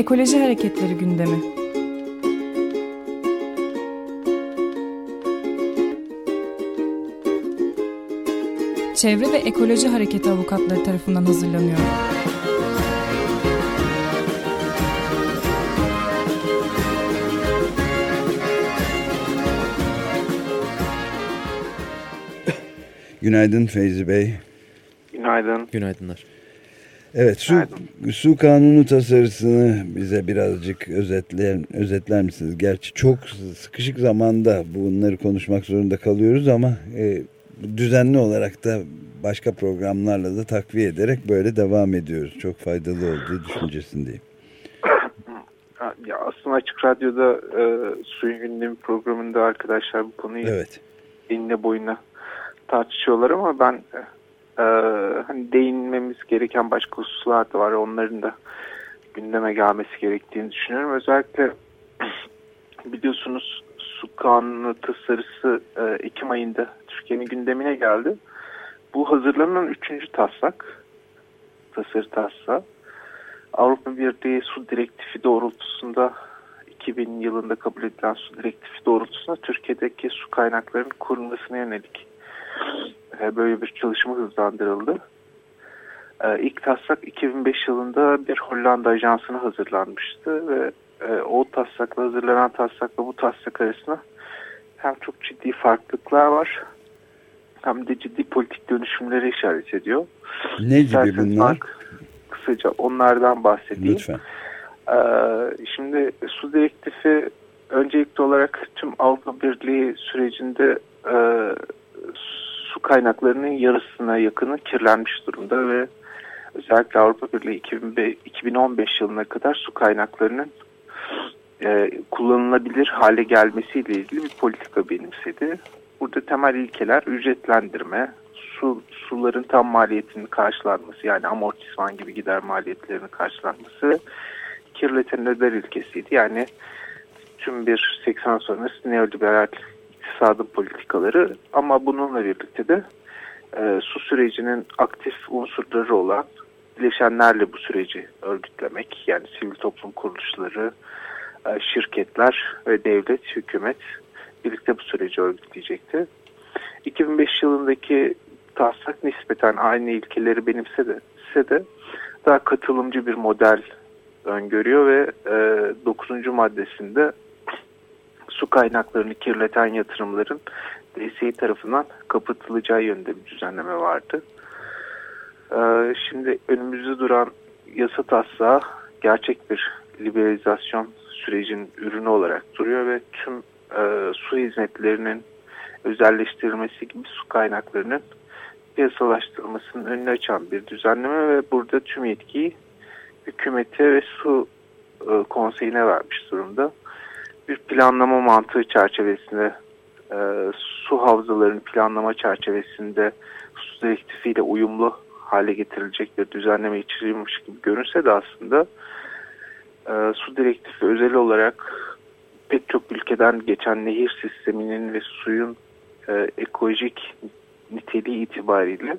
Ekoloji Hareketleri gündemi. Çevre ve Ekoloji Hareketi avukatları tarafından hazırlanıyor. Günaydın Feyzi Bey. Günaydın. Günaydınlar. Evet su, su kanunu tasarısını bize birazcık özetler, özetler misiniz? Gerçi çok sıkışık zamanda bunları konuşmak zorunda kalıyoruz ama e, düzenli olarak da başka programlarla da takviye ederek böyle devam ediyoruz. Çok faydalı olduğu düşüncesindeyim. Ya aslında Açık Radyo'da e, Suyun Gündemi programında arkadaşlar bu konuyu evet. enine boyuna tartışıyorlar ama ben e, hani değinmemiz gereken başka hususlar da var. Onların da gündeme gelmesi gerektiğini düşünüyorum. Özellikle biliyorsunuz su kanunu tasarısı e, Ekim ayında Türkiye'nin gündemine geldi. Bu hazırlanan üçüncü taslak, tasarı taslağı. Avrupa Birliği su direktifi doğrultusunda 2000 yılında kabul edilen su direktifi doğrultusunda Türkiye'deki su kaynaklarının korunmasına yönelik e, böyle bir çalışma hızlandırıldı. E, ilk taslak 2005 yılında bir Hollanda ajansına hazırlanmıştı ve e, o taslakla hazırlanan taslakla bu taslak arasında hem çok ciddi farklılıklar var hem de ciddi politik dönüşümlere işaret ediyor. Ne gibi bunlar? Kısaca onlardan bahsedeyim. Lütfen. Ee, şimdi su direktifi öncelikli olarak tüm Avrupa Birliği sürecinde e, su kaynaklarının yarısına yakını kirlenmiş durumda ve özellikle Avrupa Birliği 2015 yılına kadar su kaynaklarının e, kullanılabilir hale gelmesiyle ilgili bir politika benimsedi. Burada temel ilkeler ücretlendirme, su, suların tam maliyetinin karşılanması yani amortisman gibi gider maliyetlerinin karşılanması, kirleten öder ilkesiydi. Yani tüm bir 80 sonrası neoliberal iktisadın politikaları ama bununla birlikte de e, su sürecinin aktif unsurları olan bileşenlerle bu süreci örgütlemek yani sivil toplum kuruluşları, e, şirketler ve devlet, hükümet birlikte bu süreci örgütleyecekti. 2005 yılındaki taslak nispeten aynı ilkeleri benimse de, de daha katılımcı bir model öngörüyor ve e, 9. maddesinde su kaynaklarını kirleten yatırımların DSİ tarafından kapatılacağı yönde bir düzenleme vardı. Ee, şimdi önümüzde duran yasa taslağı gerçek bir liberalizasyon sürecinin ürünü olarak duruyor ve tüm e, su hizmetlerinin özelleştirilmesi gibi su kaynaklarının piyasalaştırılmasının önünü açan bir düzenleme ve burada tüm yetkiyi hükümete ve su e, konseyine vermiş durumda bir planlama mantığı çerçevesinde e, su havzalarını planlama çerçevesinde su direktifiyle uyumlu hale getirilecek bir düzenleme içerilmiş gibi görünse de aslında e, su direktifi özel olarak pek çok ülkeden geçen nehir sisteminin ve suyun e, ekolojik niteliği itibariyle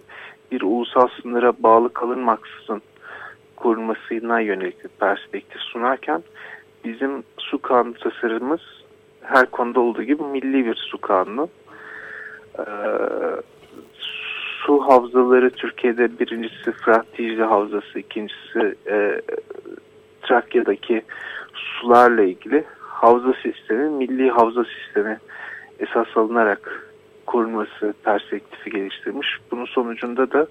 bir ulusal sınıra bağlı kalınmaksızın korunmasına yönelik bir perspektif sunarken bizim su kanunu tasarımımız her konuda olduğu gibi milli bir su kanunu. Ee, su havzaları Türkiye'de birincisi Fırat Dicle Havzası, ikincisi e, Trakya'daki sularla ilgili havza sistemi, milli havza sistemi esas alınarak korunması perspektifi geliştirmiş. Bunun sonucunda da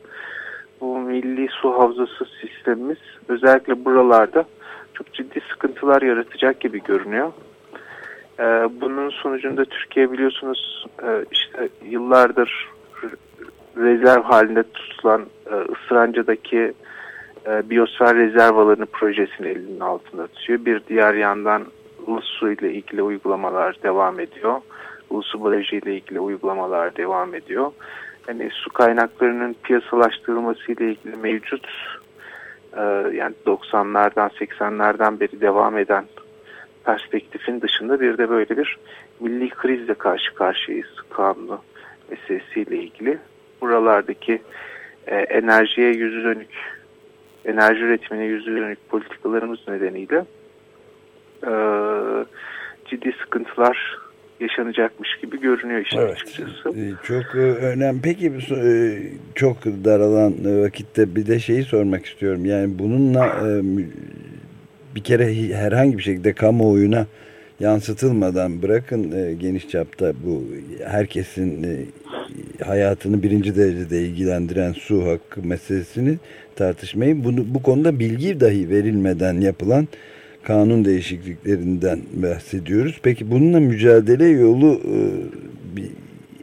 bu milli su havzası sistemimiz özellikle buralarda çok ciddi sıkıntılar yaratacak gibi görünüyor. Ee, bunun sonucunda Türkiye biliyorsunuz e, işte yıllardır rezerv halinde tutulan e, Isıranca'daki e, biyosfer rezerv alanı projesini elinin altında tutuyor. Bir diğer yandan Ulusu ile ilgili uygulamalar devam ediyor. Ulusu Barajı ile ilgili uygulamalar devam ediyor. Yani su kaynaklarının piyasalaştırılması ile ilgili mevcut e, yani 90'lardan 80'lerden beri devam eden perspektifin dışında bir de böyle bir milli krizle karşı karşıyayız kanunu meselesiyle ilgili. Buralardaki e, enerjiye yüzü dönük, enerji üretimine yüzü dönük politikalarımız nedeniyle e, ciddi sıkıntılar yaşanacakmış gibi görünüyor işin evet. açıkçası. E, çok e, önemli. Peki e, çok daralan vakitte bir de şeyi sormak istiyorum. Yani bununla bir kere herhangi bir şekilde kamuoyuna yansıtılmadan bırakın geniş çapta bu herkesin hayatını birinci derecede ilgilendiren su hakkı meselesini tartışmayı bunu, bu konuda bilgi dahi verilmeden yapılan kanun değişikliklerinden bahsediyoruz. Peki bununla mücadele yolu e, bir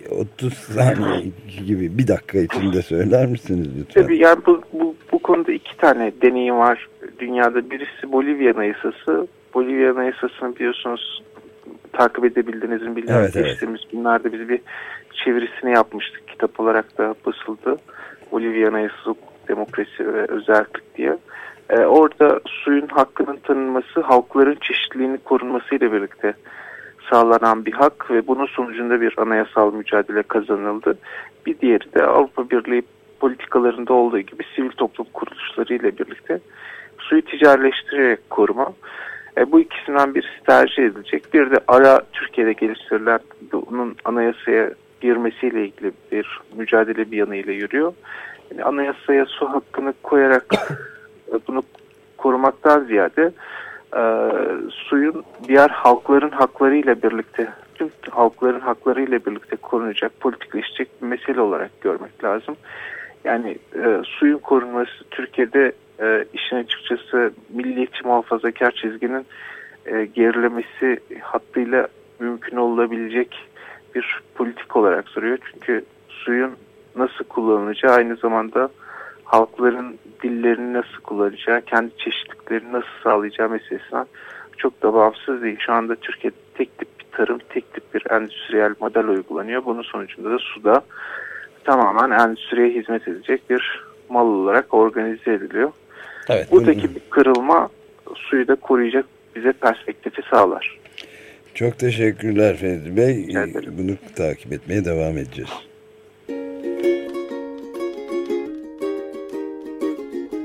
30 saniye gibi bir dakika içinde söyler misiniz lütfen? Tabii yani bu, bu, bu konuda iki tane deneyim var dünyada. Birisi Bolivya Anayasası. Bolivya Anayasası'nı biliyorsunuz takip edebildiniz mi bilmiyorum. Evet, evet. Geçtiğimiz günlerde biz bir çevirisini yapmıştık. Kitap olarak da basıldı. Bolivya Anayasası Demokrasi ve Özellik diye. E, orada suyun hakkının tanınması halkların çeşitliliğini korunmasıyla birlikte sağlanan bir hak ve bunun sonucunda bir anayasal mücadele kazanıldı. Bir diğeri de Avrupa Birliği politikalarında olduğu gibi sivil toplum kuruluşları ile birlikte suyu ticarileştirerek koruma. E, bu ikisinden birisi tercih edilecek. Bir de ara Türkiye'de geliştirilen bunun anayasaya girmesiyle ilgili bir mücadele bir yanıyla yürüyor. Yani anayasaya su hakkını koyarak bunu korumaktan ziyade e, suyun diğer halkların haklarıyla birlikte tüm halkların haklarıyla birlikte korunacak, politikleşecek bir mesele olarak görmek lazım. Yani e, suyun korunması Türkiye'de e, işin açıkçası milliyetçi muhafazakar çizginin e, gerilemesi hattıyla mümkün olabilecek bir politik olarak soruyor. Çünkü suyun nasıl kullanılacağı aynı zamanda halkların dillerini nasıl kullanacağı, kendi çeşitliklerini nasıl sağlayacağı meselesinden çok da bağımsız değil. Şu anda Türkiye'de tek tip bir tarım, tek tip bir endüstriyel model uygulanıyor. Bunun sonucunda da suda tamamen endüstriye hizmet edecek bir mal olarak organize ediliyor. Evet, Buradaki bir kırılma suyu da koruyacak bize perspektifi sağlar. Çok teşekkürler Fevzi Bey. Bunu takip etmeye devam edeceğiz.